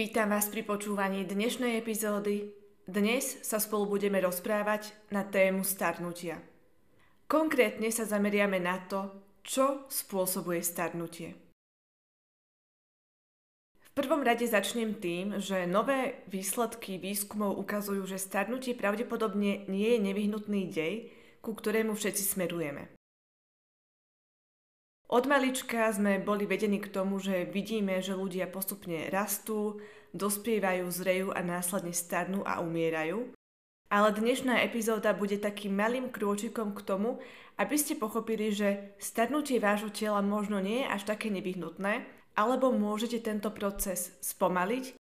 Vítam vás pri počúvaní dnešnej epizódy. Dnes sa spolu budeme rozprávať na tému starnutia. Konkrétne sa zameriame na to, čo spôsobuje starnutie. V prvom rade začnem tým, že nové výsledky výskumov ukazujú, že starnutie pravdepodobne nie je nevyhnutný dej, ku ktorému všetci smerujeme. Od malička sme boli vedení k tomu, že vidíme, že ľudia postupne rastú, dospievajú, zrejú a následne starnú a umierajú. Ale dnešná epizóda bude takým malým krôčikom k tomu, aby ste pochopili, že starnutie vášho tela možno nie je až také nevyhnutné, alebo môžete tento proces spomaliť,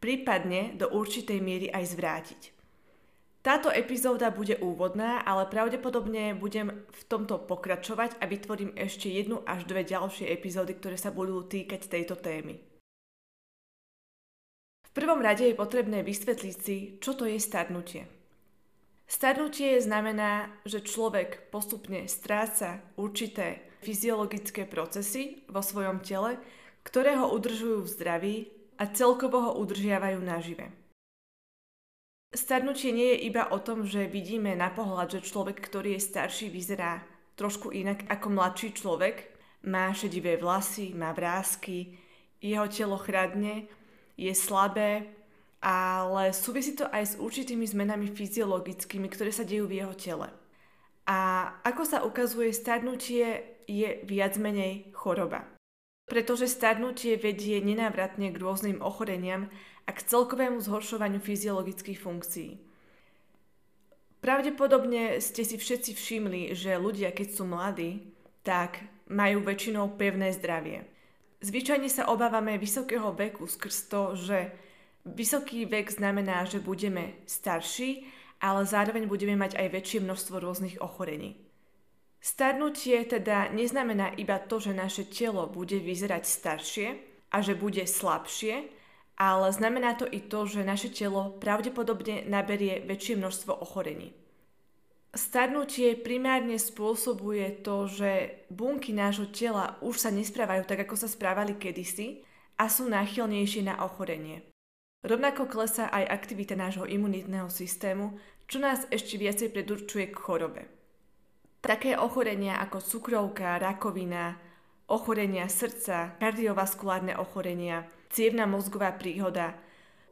prípadne do určitej miery aj zvrátiť. Táto epizóda bude úvodná, ale pravdepodobne budem v tomto pokračovať a vytvorím ešte jednu až dve ďalšie epizódy, ktoré sa budú týkať tejto témy. V prvom rade je potrebné vysvetliť si, čo to je starnutie. Starnutie znamená, že človek postupne stráca určité fyziologické procesy vo svojom tele, ktoré ho udržujú v zdraví a celkovo ho udržiavajú nažive. Starnutie nie je iba o tom, že vidíme na pohľad, že človek, ktorý je starší, vyzerá trošku inak ako mladší človek. Má šedivé vlasy, má vrázky, jeho telo chradne, je slabé, ale súvisí to aj s určitými zmenami fyziologickými, ktoré sa dejú v jeho tele. A ako sa ukazuje, starnutie je viac menej choroba. Pretože starnutie vedie nenávratne k rôznym ochoreniam, a k celkovému zhoršovaniu fyziologických funkcií. Pravdepodobne ste si všetci všimli, že ľudia, keď sú mladí, tak majú väčšinou pevné zdravie. Zvyčajne sa obávame vysokého veku skrz to, že vysoký vek znamená, že budeme starší, ale zároveň budeme mať aj väčšie množstvo rôznych ochorení. Starnutie teda neznamená iba to, že naše telo bude vyzerať staršie a že bude slabšie, ale znamená to i to, že naše telo pravdepodobne naberie väčšie množstvo ochorení. Starnutie primárne spôsobuje to, že bunky nášho tela už sa nesprávajú tak, ako sa správali kedysi a sú náchylnejšie na ochorenie. Rovnako klesá aj aktivita nášho imunitného systému, čo nás ešte viacej predurčuje k chorobe. Také ochorenia ako cukrovka, rakovina, ochorenia srdca, kardiovaskulárne ochorenia, cievna mozgová príhoda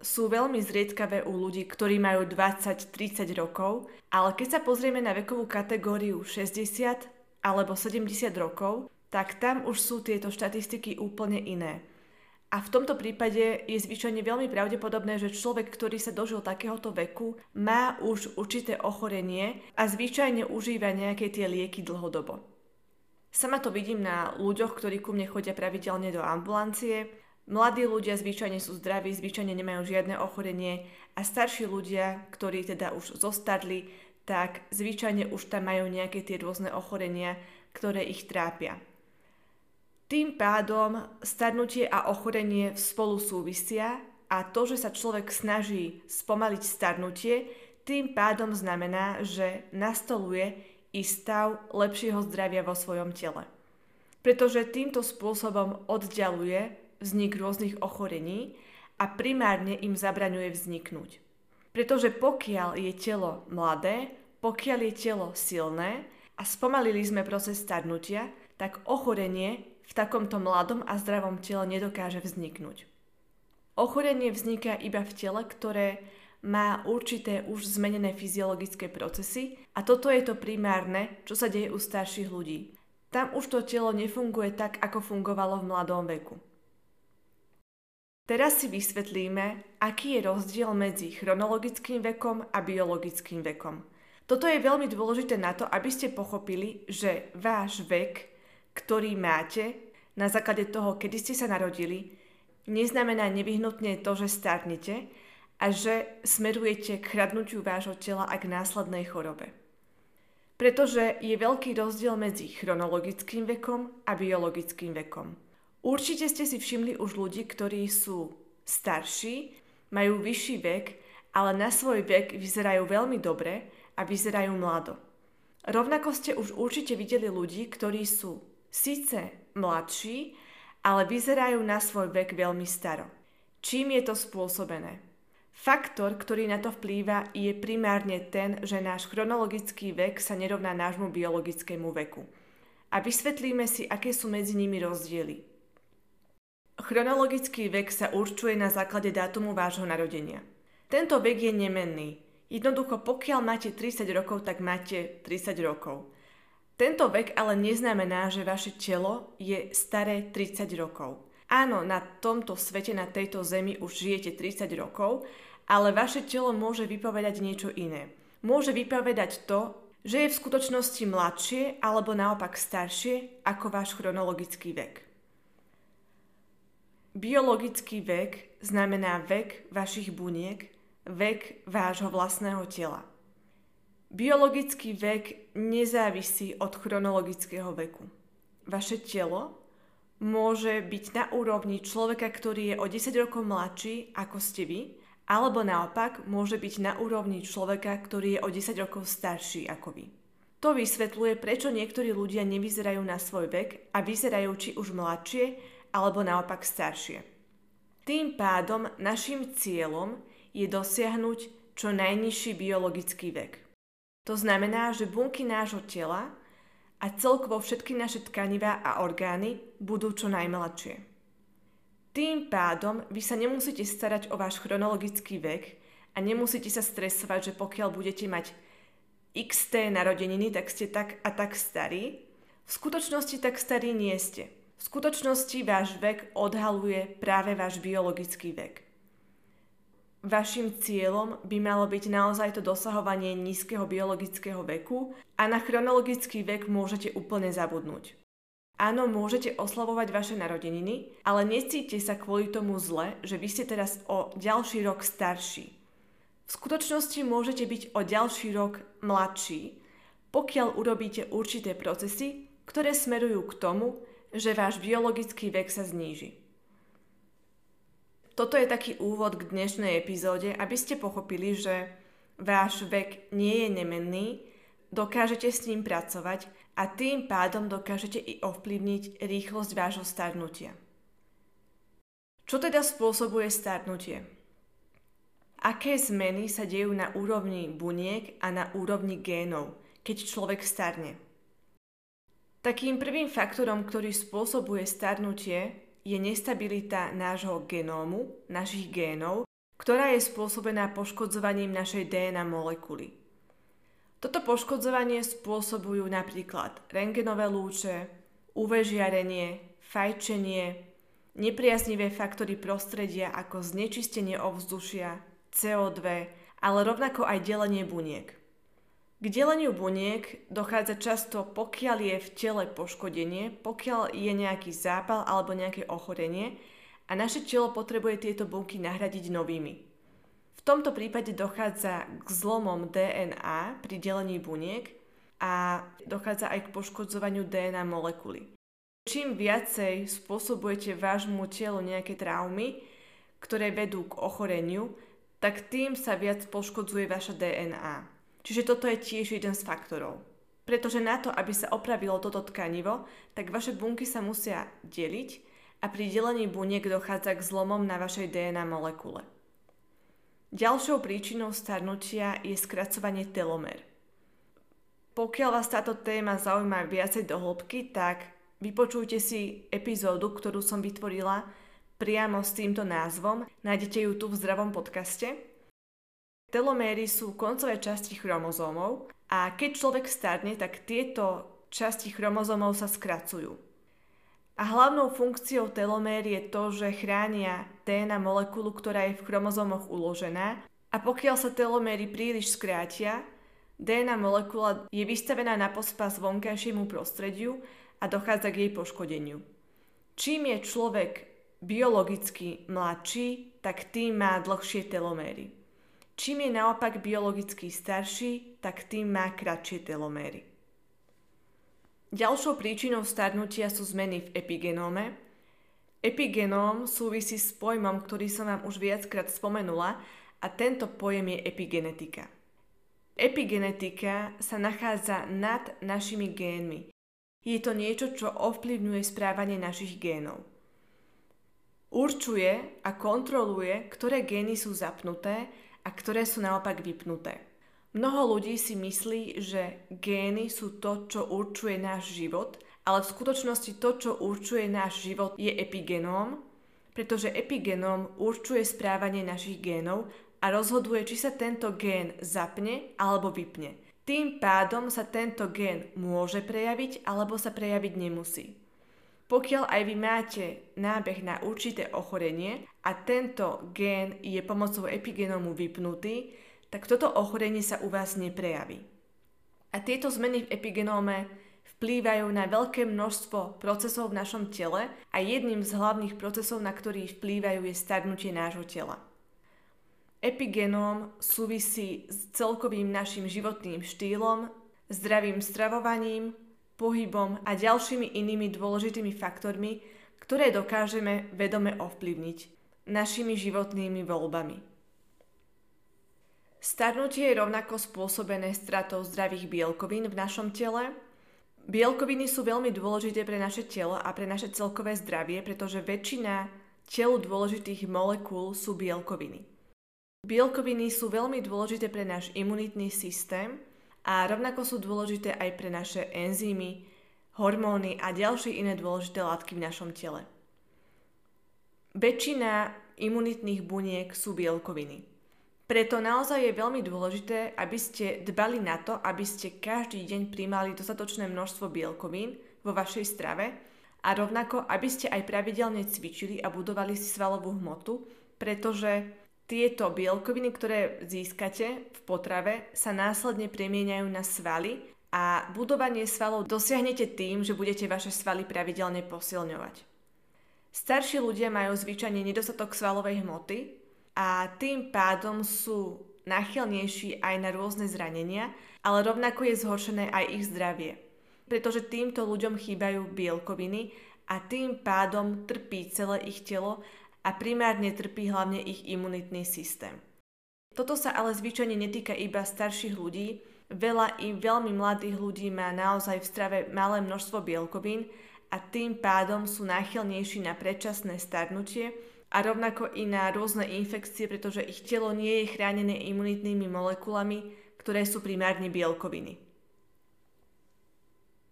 sú veľmi zriedkavé u ľudí, ktorí majú 20-30 rokov, ale keď sa pozrieme na vekovú kategóriu 60 alebo 70 rokov, tak tam už sú tieto štatistiky úplne iné. A v tomto prípade je zvyčajne veľmi pravdepodobné, že človek, ktorý sa dožil takéhoto veku, má už určité ochorenie a zvyčajne užíva nejaké tie lieky dlhodobo. Sama to vidím na ľuďoch, ktorí ku mne chodia pravidelne do ambulancie. Mladí ľudia zvyčajne sú zdraví, zvyčajne nemajú žiadne ochorenie a starší ľudia, ktorí teda už zostarli, tak zvyčajne už tam majú nejaké tie rôzne ochorenia, ktoré ich trápia. Tým pádom starnutie a ochorenie spolu súvisia a to, že sa človek snaží spomaliť starnutie, tým pádom znamená, že nastoluje i stav lepšieho zdravia vo svojom tele. Pretože týmto spôsobom oddialuje vznik rôznych ochorení a primárne im zabraňuje vzniknúť. Pretože pokiaľ je telo mladé, pokiaľ je telo silné a spomalili sme proces starnutia, tak ochorenie v takomto mladom a zdravom tele nedokáže vzniknúť. Ochorenie vzniká iba v tele, ktoré má určité už zmenené fyziologické procesy a toto je to primárne, čo sa deje u starších ľudí. Tam už to telo nefunguje tak, ako fungovalo v mladom veku. Teraz si vysvetlíme, aký je rozdiel medzi chronologickým vekom a biologickým vekom. Toto je veľmi dôležité na to, aby ste pochopili, že váš vek, ktorý máte, na základe toho, kedy ste sa narodili, neznamená nevyhnutne to, že starnete a že smerujete k chradnutiu vášho tela a k následnej chorobe. Pretože je veľký rozdiel medzi chronologickým vekom a biologickým vekom. Určite ste si všimli už ľudí, ktorí sú starší, majú vyšší vek, ale na svoj vek vyzerajú veľmi dobre a vyzerajú mlado. Rovnako ste už určite videli ľudí, ktorí sú síce mladší, ale vyzerajú na svoj vek veľmi staro. Čím je to spôsobené? Faktor, ktorý na to vplýva, je primárne ten, že náš chronologický vek sa nerovná nášmu biologickému veku. A vysvetlíme si, aké sú medzi nimi rozdiely. Chronologický vek sa určuje na základe dátumu vášho narodenia. Tento vek je nemenný, Jednoducho, pokiaľ máte 30 rokov, tak máte 30 rokov. Tento vek ale neznamená, že vaše telo je staré 30 rokov. Áno, na tomto svete, na tejto zemi už žijete 30 rokov, ale vaše telo môže vypovedať niečo iné. Môže vypovedať to, že je v skutočnosti mladšie alebo naopak staršie ako váš chronologický vek. Biologický vek znamená vek vašich buniek, vek vášho vlastného tela. Biologický vek nezávisí od chronologického veku. Vaše telo môže byť na úrovni človeka, ktorý je o 10 rokov mladší ako ste vy, alebo naopak môže byť na úrovni človeka, ktorý je o 10 rokov starší ako vy. To vysvetľuje, prečo niektorí ľudia nevyzerajú na svoj vek a vyzerajú či už mladšie, alebo naopak staršie. Tým pádom našim cieľom je dosiahnuť čo najnižší biologický vek. To znamená, že bunky nášho tela a celkovo všetky naše tkanivá a orgány budú čo najmladšie. Tým pádom vy sa nemusíte starať o váš chronologický vek a nemusíte sa stresovať, že pokiaľ budete mať XT narodeniny, tak ste tak a tak starí. V skutočnosti tak starí nie ste. V skutočnosti váš vek odhaluje práve váš biologický vek. Vašim cieľom by malo byť naozaj to dosahovanie nízkeho biologického veku a na chronologický vek môžete úplne zabudnúť. Áno, môžete oslavovať vaše narodeniny, ale necíte sa kvôli tomu zle, že vy ste teraz o ďalší rok starší. V skutočnosti môžete byť o ďalší rok mladší, pokiaľ urobíte určité procesy, ktoré smerujú k tomu, že váš biologický vek sa zníži. Toto je taký úvod k dnešnej epizóde, aby ste pochopili, že váš vek nie je nemenný, dokážete s ním pracovať a tým pádom dokážete i ovplyvniť rýchlosť vášho starnutia. Čo teda spôsobuje starnutie? Aké zmeny sa dejú na úrovni buniek a na úrovni génov, keď človek starne? Takým prvým faktorom, ktorý spôsobuje starnutie, je nestabilita nášho genómu, našich génov, ktorá je spôsobená poškodzovaním našej DNA molekuly. Toto poškodzovanie spôsobujú napríklad rengenové lúče, UV žiarenie, fajčenie, nepriaznivé faktory prostredia ako znečistenie ovzdušia, CO2, ale rovnako aj delenie buniek. K deleniu buniek dochádza často, pokiaľ je v tele poškodenie, pokiaľ je nejaký zápal alebo nejaké ochorenie a naše telo potrebuje tieto bunky nahradiť novými. V tomto prípade dochádza k zlomom DNA pri delení buniek a dochádza aj k poškodzovaniu DNA molekuly. Čím viacej spôsobujete vášmu telu nejaké traumy, ktoré vedú k ochoreniu, tak tým sa viac poškodzuje vaša DNA. Čiže toto je tiež jeden z faktorov. Pretože na to, aby sa opravilo toto tkanivo, tak vaše bunky sa musia deliť a pri delení buniek dochádza k zlomom na vašej DNA molekule. Ďalšou príčinou starnutia je skracovanie telomer. Pokiaľ vás táto téma zaujíma viacej do hĺbky, tak vypočujte si epizódu, ktorú som vytvorila priamo s týmto názvom. Nájdete ju tu v zdravom podcaste. Teloméry sú koncové časti chromozómov a keď človek starne, tak tieto časti chromozómov sa skracujú. A hlavnou funkciou telomér je to, že chránia DNA molekulu, ktorá je v chromozómoch uložená a pokiaľ sa teloméry príliš skrátia, DNA molekula je vystavená na pospas vonkajšiemu prostrediu a dochádza k jej poškodeniu. čím je človek biologicky mladší, tak tým má dlhšie teloméry. Čím je naopak biologicky starší, tak tým má kratšie teloméry. Ďalšou príčinou starnutia sú zmeny v epigenóme. Epigenóm súvisí s pojmom, ktorý som vám už viackrát spomenula a tento pojem je epigenetika. Epigenetika sa nachádza nad našimi génmi. Je to niečo, čo ovplyvňuje správanie našich génov. Určuje a kontroluje, ktoré gény sú zapnuté a ktoré sú naopak vypnuté. Mnoho ľudí si myslí, že gény sú to, čo určuje náš život, ale v skutočnosti to, čo určuje náš život, je epigenóm, pretože epigenóm určuje správanie našich génov a rozhoduje, či sa tento gén zapne alebo vypne. Tým pádom sa tento gén môže prejaviť alebo sa prejaviť nemusí. Pokiaľ aj vy máte nábeh na určité ochorenie a tento gén je pomocou epigenómu vypnutý, tak toto ochorenie sa u vás neprejaví. A tieto zmeny v epigenóme vplývajú na veľké množstvo procesov v našom tele a jedným z hlavných procesov, na ktorý vplývajú, je starnutie nášho tela. Epigenóm súvisí s celkovým našim životným štýlom, zdravým stravovaním, pohybom a ďalšími inými dôležitými faktormi, ktoré dokážeme vedome ovplyvniť našimi životnými voľbami. Starnutie je rovnako spôsobené stratou zdravých bielkovín v našom tele. Bielkoviny sú veľmi dôležité pre naše telo a pre naše celkové zdravie, pretože väčšina telu dôležitých molekúl sú bielkoviny. Bielkoviny sú veľmi dôležité pre náš imunitný systém a rovnako sú dôležité aj pre naše enzymy, hormóny a ďalšie iné dôležité látky v našom tele. Väčšina imunitných buniek sú bielkoviny. Preto naozaj je veľmi dôležité, aby ste dbali na to, aby ste každý deň príjmali dostatočné množstvo bielkovín vo vašej strave a rovnako, aby ste aj pravidelne cvičili a budovali si svalovú hmotu, pretože tieto bielkoviny, ktoré získate v potrave, sa následne premieňajú na svaly a budovanie svalov dosiahnete tým, že budete vaše svaly pravidelne posilňovať. Starší ľudia majú zvyčajne nedostatok svalovej hmoty a tým pádom sú náchylnejší aj na rôzne zranenia, ale rovnako je zhoršené aj ich zdravie. Pretože týmto ľuďom chýbajú bielkoviny a tým pádom trpí celé ich telo a primárne trpí hlavne ich imunitný systém. Toto sa ale zvyčajne netýka iba starších ľudí, veľa i veľmi mladých ľudí má naozaj v strave malé množstvo bielkovín a tým pádom sú náchylnejší na predčasné starnutie a rovnako i na rôzne infekcie, pretože ich telo nie je chránené imunitnými molekulami, ktoré sú primárne bielkoviny.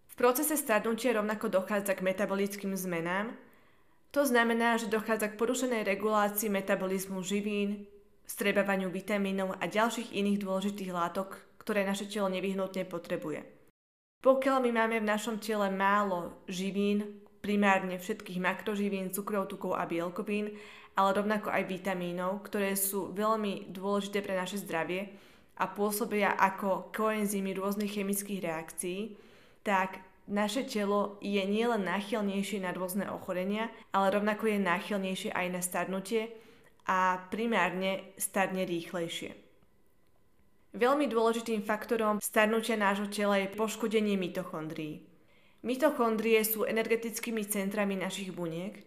V procese starnutia rovnako dochádza k metabolickým zmenám, to znamená, že dochádza k porušenej regulácii metabolizmu živín, strebávaniu vitamínov a ďalších iných dôležitých látok, ktoré naše telo nevyhnutne potrebuje. Pokiaľ my máme v našom tele málo živín, primárne všetkých makroživín, cukrov, tukov a bielkovín, ale rovnako aj vitamínov, ktoré sú veľmi dôležité pre naše zdravie a pôsobia ako koenzymy rôznych chemických reakcií, tak naše telo je nielen náchylnejšie na rôzne ochorenia, ale rovnako je náchylnejšie aj na starnutie a primárne starne rýchlejšie. Veľmi dôležitým faktorom starnutia nášho tela je poškodenie mitochondrií. Mitochondrie sú energetickými centrami našich buniek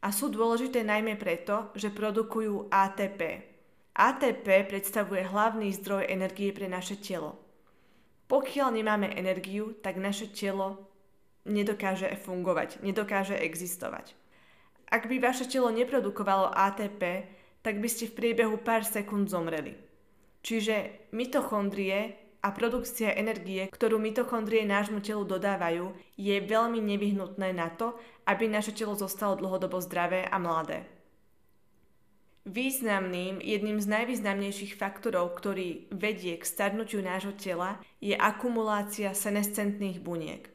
a sú dôležité najmä preto, že produkujú ATP. ATP predstavuje hlavný zdroj energie pre naše telo. Pokiaľ nemáme energiu, tak naše telo nedokáže fungovať, nedokáže existovať. Ak by vaše telo neprodukovalo ATP, tak by ste v priebehu pár sekúnd zomreli. Čiže mitochondrie a produkcia energie, ktorú mitochondrie nášmu telu dodávajú, je veľmi nevyhnutné na to, aby naše telo zostalo dlhodobo zdravé a mladé. Významným, jedným z najvýznamnejších faktorov, ktorý vedie k starnutiu nášho tela, je akumulácia senescentných buniek.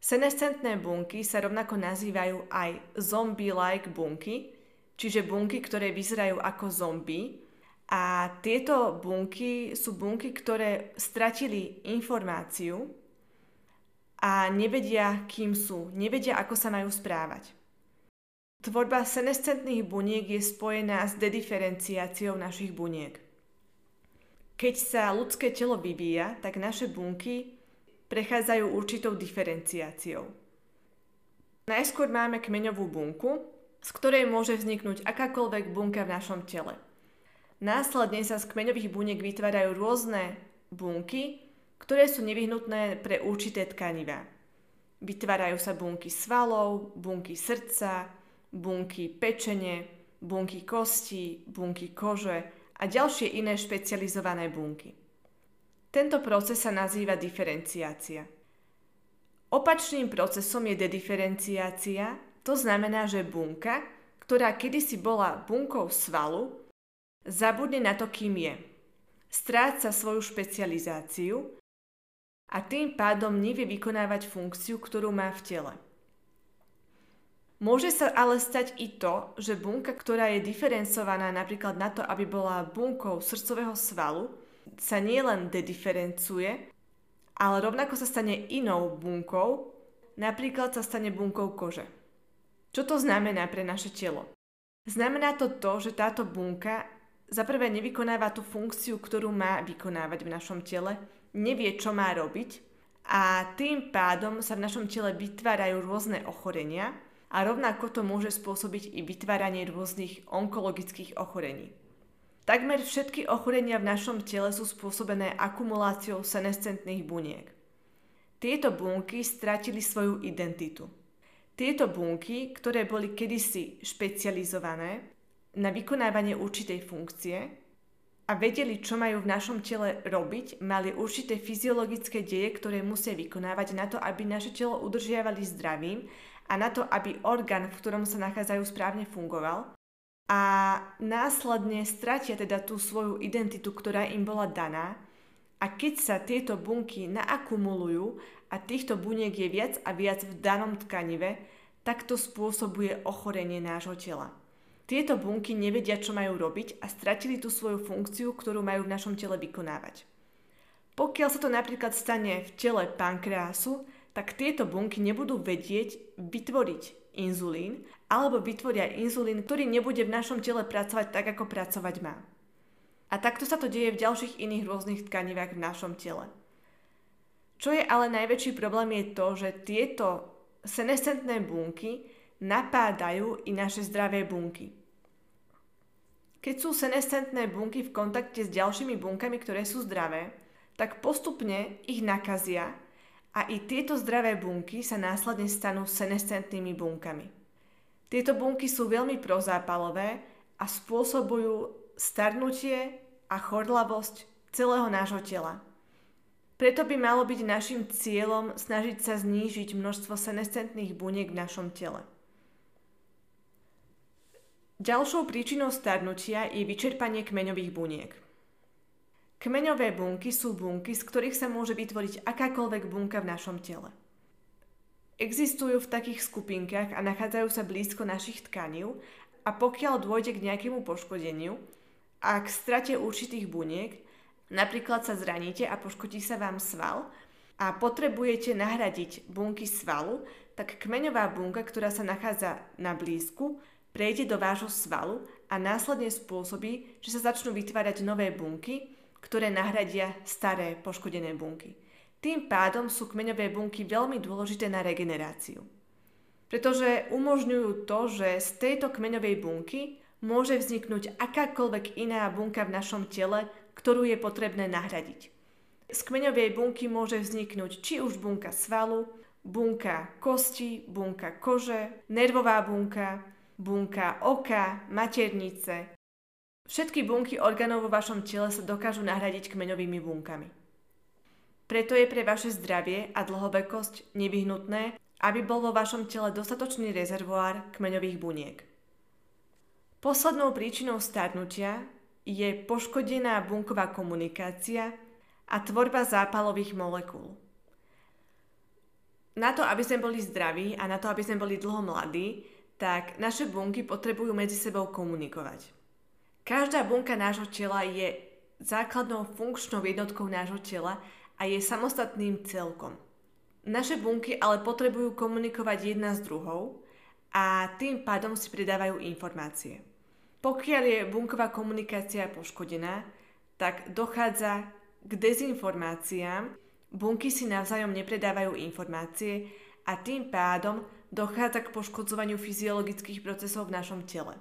Senescentné bunky sa rovnako nazývajú aj zombie-like bunky, čiže bunky, ktoré vyzerajú ako zombie. A tieto bunky sú bunky, ktoré stratili informáciu a nevedia, kým sú, nevedia, ako sa majú správať. Tvorba senescentných buniek je spojená s dediferenciáciou našich buniek. Keď sa ľudské telo vyvíja, tak naše bunky prechádzajú určitou diferenciáciou. Najskôr máme kmeňovú bunku, z ktorej môže vzniknúť akákoľvek bunka v našom tele. Následne sa z kmeňových buniek vytvárajú rôzne bunky, ktoré sú nevyhnutné pre určité tkanivá. Vytvárajú sa bunky svalov, bunky srdca, bunky pečene, bunky kosti, bunky kože a ďalšie iné špecializované bunky. Tento proces sa nazýva diferenciácia. Opačným procesom je dediferenciácia, to znamená, že bunka, ktorá kedysi bola bunkou svalu, zabudne na to, kým je. Stráca svoju špecializáciu a tým pádom nevie vykonávať funkciu, ktorú má v tele. Môže sa ale stať i to, že bunka, ktorá je diferencovaná napríklad na to, aby bola bunkou srdcového svalu, sa nielen dediferencuje, ale rovnako sa stane inou bunkou, napríklad sa stane bunkou kože. Čo to znamená pre naše telo? Znamená to to, že táto bunka za prvé nevykonáva tú funkciu, ktorú má vykonávať v našom tele, nevie, čo má robiť a tým pádom sa v našom tele vytvárajú rôzne ochorenia, a rovnako to môže spôsobiť i vytváranie rôznych onkologických ochorení. Takmer všetky ochorenia v našom tele sú spôsobené akumuláciou senescentných buniek. Tieto bunky stratili svoju identitu. Tieto bunky, ktoré boli kedysi špecializované na vykonávanie určitej funkcie a vedeli, čo majú v našom tele robiť, mali určité fyziologické deje, ktoré musia vykonávať na to, aby naše telo udržiavali zdravým a na to, aby orgán, v ktorom sa nachádzajú, správne fungoval a následne stratia teda tú svoju identitu, ktorá im bola daná a keď sa tieto bunky naakumulujú a týchto buniek je viac a viac v danom tkanive, tak to spôsobuje ochorenie nášho tela. Tieto bunky nevedia, čo majú robiť a stratili tú svoju funkciu, ktorú majú v našom tele vykonávať. Pokiaľ sa to napríklad stane v tele pankreasu, tak tieto bunky nebudú vedieť vytvoriť inzulín alebo vytvoria inzulín, ktorý nebude v našom tele pracovať tak, ako pracovať má. A takto sa to deje v ďalších iných rôznych tkanivách v našom tele. Čo je ale najväčší problém je to, že tieto senescentné bunky napádajú i naše zdravé bunky. Keď sú senescentné bunky v kontakte s ďalšími bunkami, ktoré sú zdravé, tak postupne ich nakazia a i tieto zdravé bunky sa následne stanú senescentnými bunkami. Tieto bunky sú veľmi prozápalové a spôsobujú starnutie a chorlavosť celého nášho tela. Preto by malo byť našim cieľom snažiť sa znížiť množstvo senescentných buniek v našom tele. Ďalšou príčinou starnutia je vyčerpanie kmeňových buniek. Kmeňové bunky sú bunky, z ktorých sa môže vytvoriť akákoľvek bunka v našom tele. Existujú v takých skupinkách a nachádzajú sa blízko našich tkanív a pokiaľ dôjde k nejakému poškodeniu a k strate určitých buniek, napríklad sa zraníte a poškodí sa vám sval a potrebujete nahradiť bunky svalu, tak kmeňová bunka, ktorá sa nachádza na blízku, prejde do vášho svalu a následne spôsobí, že sa začnú vytvárať nové bunky, ktoré nahradia staré poškodené bunky. Tým pádom sú kmeňové bunky veľmi dôležité na regeneráciu. Pretože umožňujú to, že z tejto kmeňovej bunky môže vzniknúť akákoľvek iná bunka v našom tele, ktorú je potrebné nahradiť. Z kmeňovej bunky môže vzniknúť či už bunka svalu, bunka kosti, bunka kože, nervová bunka, bunka oka, maternice, Všetky bunky orgánov vo vašom tele sa dokážu nahradiť kmeňovými bunkami. Preto je pre vaše zdravie a dlhovekosť nevyhnutné, aby bol vo vašom tele dostatočný rezervoár kmeňových buniek. Poslednou príčinou starnutia je poškodená bunková komunikácia a tvorba zápalových molekúl. Na to, aby sme boli zdraví a na to, aby sme boli dlho mladí, tak naše bunky potrebujú medzi sebou komunikovať. Každá bunka nášho tela je základnou funkčnou jednotkou nášho tela a je samostatným celkom. Naše bunky ale potrebujú komunikovať jedna s druhou a tým pádom si pridávajú informácie. Pokiaľ je bunková komunikácia poškodená, tak dochádza k dezinformáciám, bunky si navzájom nepredávajú informácie a tým pádom dochádza k poškodzovaniu fyziologických procesov v našom tele,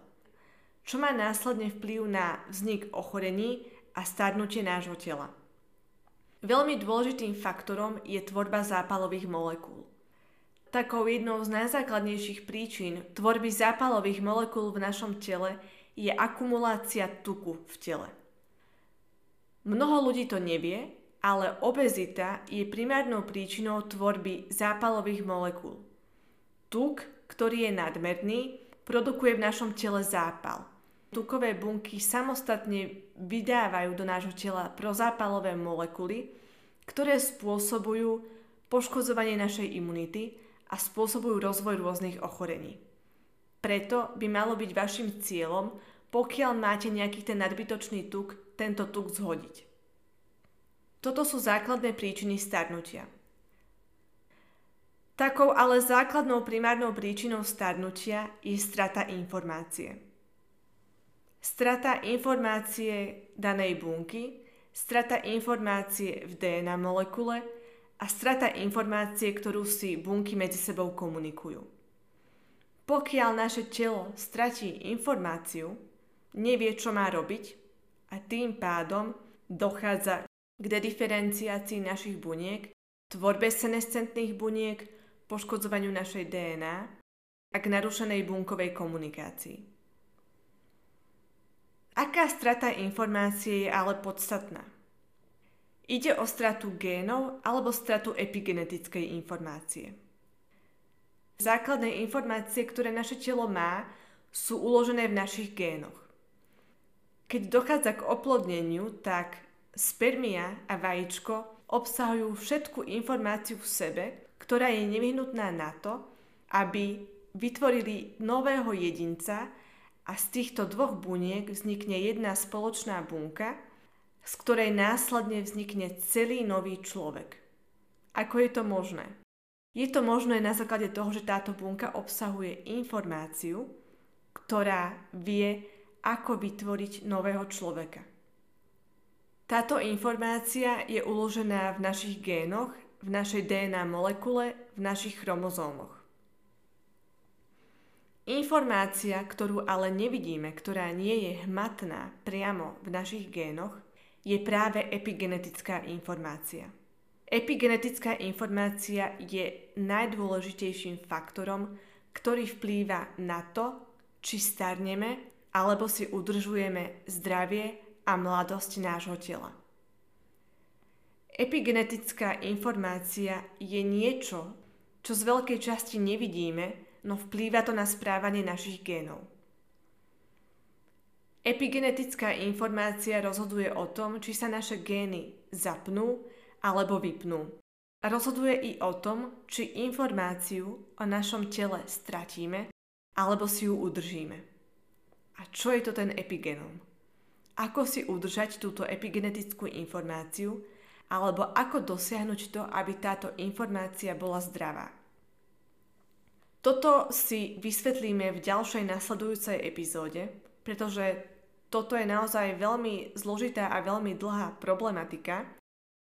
čo má následne vplyv na vznik ochorení a starnutie nášho tela. Veľmi dôležitým faktorom je tvorba zápalových molekúl. Takou jednou z najzákladnejších príčin tvorby zápalových molekúl v našom tele je akumulácia tuku v tele. Mnoho ľudí to nevie, ale obezita je primárnou príčinou tvorby zápalových molekúl. Tuk, ktorý je nadmerný, produkuje v našom tele zápal. Tukové bunky samostatne vydávajú do nášho tela prozápalové molekuly, ktoré spôsobujú poškodzovanie našej imunity a spôsobujú rozvoj rôznych ochorení. Preto by malo byť vašim cieľom, pokiaľ máte nejaký ten nadbytočný tuk, tento tuk zhodiť. Toto sú základné príčiny starnutia. Takou ale základnou primárnou príčinou starnutia je strata informácie. Strata informácie danej bunky, strata informácie v DNA molekule a strata informácie, ktorú si bunky medzi sebou komunikujú. Pokiaľ naše telo stratí informáciu, nevie, čo má robiť a tým pádom dochádza k dediferenciácii našich buniek, tvorbe senescentných buniek, poškodzovaniu našej DNA a k narušenej bunkovej komunikácii. Aká strata informácie je ale podstatná? Ide o stratu génov alebo stratu epigenetickej informácie. Základné informácie, ktoré naše telo má, sú uložené v našich génoch. Keď dochádza k oplodneniu, tak spermia a vajíčko obsahujú všetku informáciu v sebe, ktorá je nevyhnutná na to, aby vytvorili nového jedinca a z týchto dvoch buniek vznikne jedna spoločná bunka, z ktorej následne vznikne celý nový človek. Ako je to možné? Je to možné na základe toho, že táto bunka obsahuje informáciu, ktorá vie, ako vytvoriť nového človeka. Táto informácia je uložená v našich génoch v našej DNA molekule, v našich chromozómoch. Informácia, ktorú ale nevidíme, ktorá nie je hmatná priamo v našich génoch, je práve epigenetická informácia. Epigenetická informácia je najdôležitejším faktorom, ktorý vplýva na to, či starneme alebo si udržujeme zdravie a mladosť nášho tela. Epigenetická informácia je niečo, čo z veľkej časti nevidíme, no vplýva to na správanie našich génov. Epigenetická informácia rozhoduje o tom, či sa naše gény zapnú alebo vypnú. Rozhoduje i o tom, či informáciu o našom tele stratíme alebo si ju udržíme. A čo je to ten epigenom? Ako si udržať túto epigenetickú informáciu, alebo ako dosiahnuť to, aby táto informácia bola zdravá. Toto si vysvetlíme v ďalšej nasledujúcej epizóde, pretože toto je naozaj veľmi zložitá a veľmi dlhá problematika.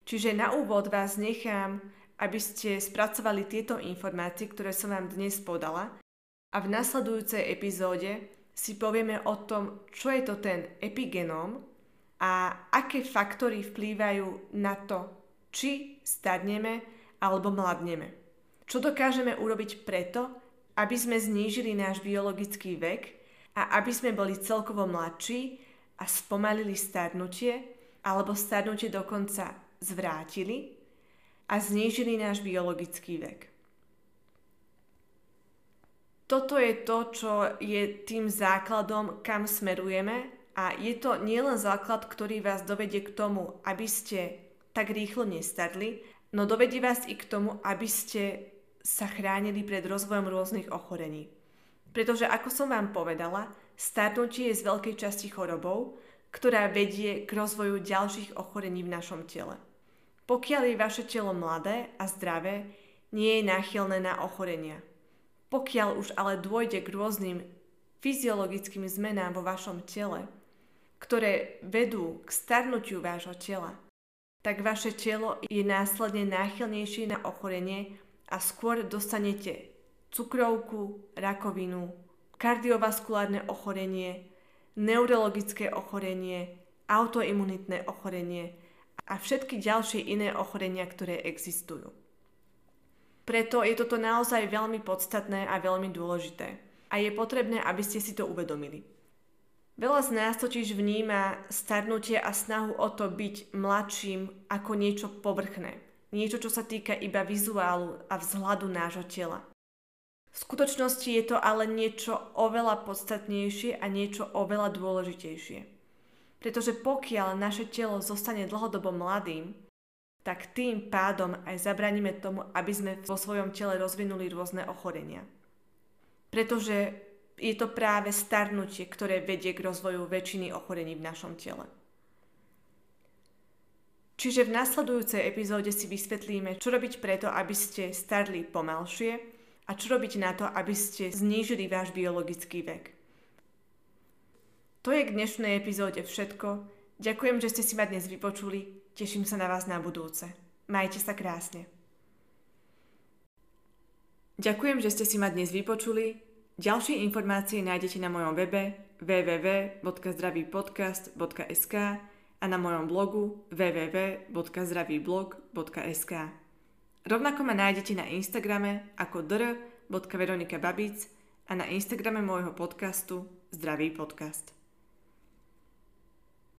Čiže na úvod vás nechám, aby ste spracovali tieto informácie, ktoré som vám dnes podala a v nasledujúcej epizóde si povieme o tom, čo je to ten epigenóm a aké faktory vplývajú na to, či starneme alebo mladneme. Čo dokážeme urobiť preto, aby sme znížili náš biologický vek a aby sme boli celkovo mladší a spomalili starnutie alebo starnutie dokonca zvrátili a znížili náš biologický vek. Toto je to, čo je tým základom, kam smerujeme a je to nielen základ, ktorý vás dovedie k tomu, aby ste tak rýchlo nestarli, no dovedie vás i k tomu, aby ste sa chránili pred rozvojom rôznych ochorení. Pretože ako som vám povedala, starnutie je z veľkej časti chorobou, ktorá vedie k rozvoju ďalších ochorení v našom tele. Pokiaľ je vaše telo mladé a zdravé, nie je náchylné na ochorenia. Pokiaľ už ale dôjde k rôznym fyziologickým zmenám vo vašom tele, ktoré vedú k starnutiu vášho tela, tak vaše telo je následne náchylnejšie na ochorenie a skôr dostanete cukrovku, rakovinu, kardiovaskulárne ochorenie, neurologické ochorenie, autoimunitné ochorenie a všetky ďalšie iné ochorenia, ktoré existujú. Preto je toto naozaj veľmi podstatné a veľmi dôležité. A je potrebné, aby ste si to uvedomili. Veľa z nás totiž vníma starnutie a snahu o to byť mladším ako niečo povrchné. Niečo, čo sa týka iba vizuálu a vzhľadu nášho tela. V skutočnosti je to ale niečo oveľa podstatnejšie a niečo oveľa dôležitejšie. Pretože pokiaľ naše telo zostane dlhodobo mladým, tak tým pádom aj zabraníme tomu, aby sme vo svojom tele rozvinuli rôzne ochorenia. Pretože je to práve starnutie, ktoré vedie k rozvoju väčšiny ochorení v našom tele. Čiže v nasledujúcej epizóde si vysvetlíme, čo robiť preto, aby ste starli pomalšie a čo robiť na to, aby ste znížili váš biologický vek. To je k dnešnej epizóde všetko. Ďakujem, že ste si ma dnes vypočuli. Teším sa na vás na budúce. Majte sa krásne. Ďakujem, že ste si ma dnes vypočuli. Ďalšie informácie nájdete na mojom webe www.zdravýpodcast.sk a na mojom blogu www.zdravýblog.sk. Rovnako ma nájdete na Instagrame ako dr.veronikababic a na Instagrame môjho podcastu Zdravý podcast.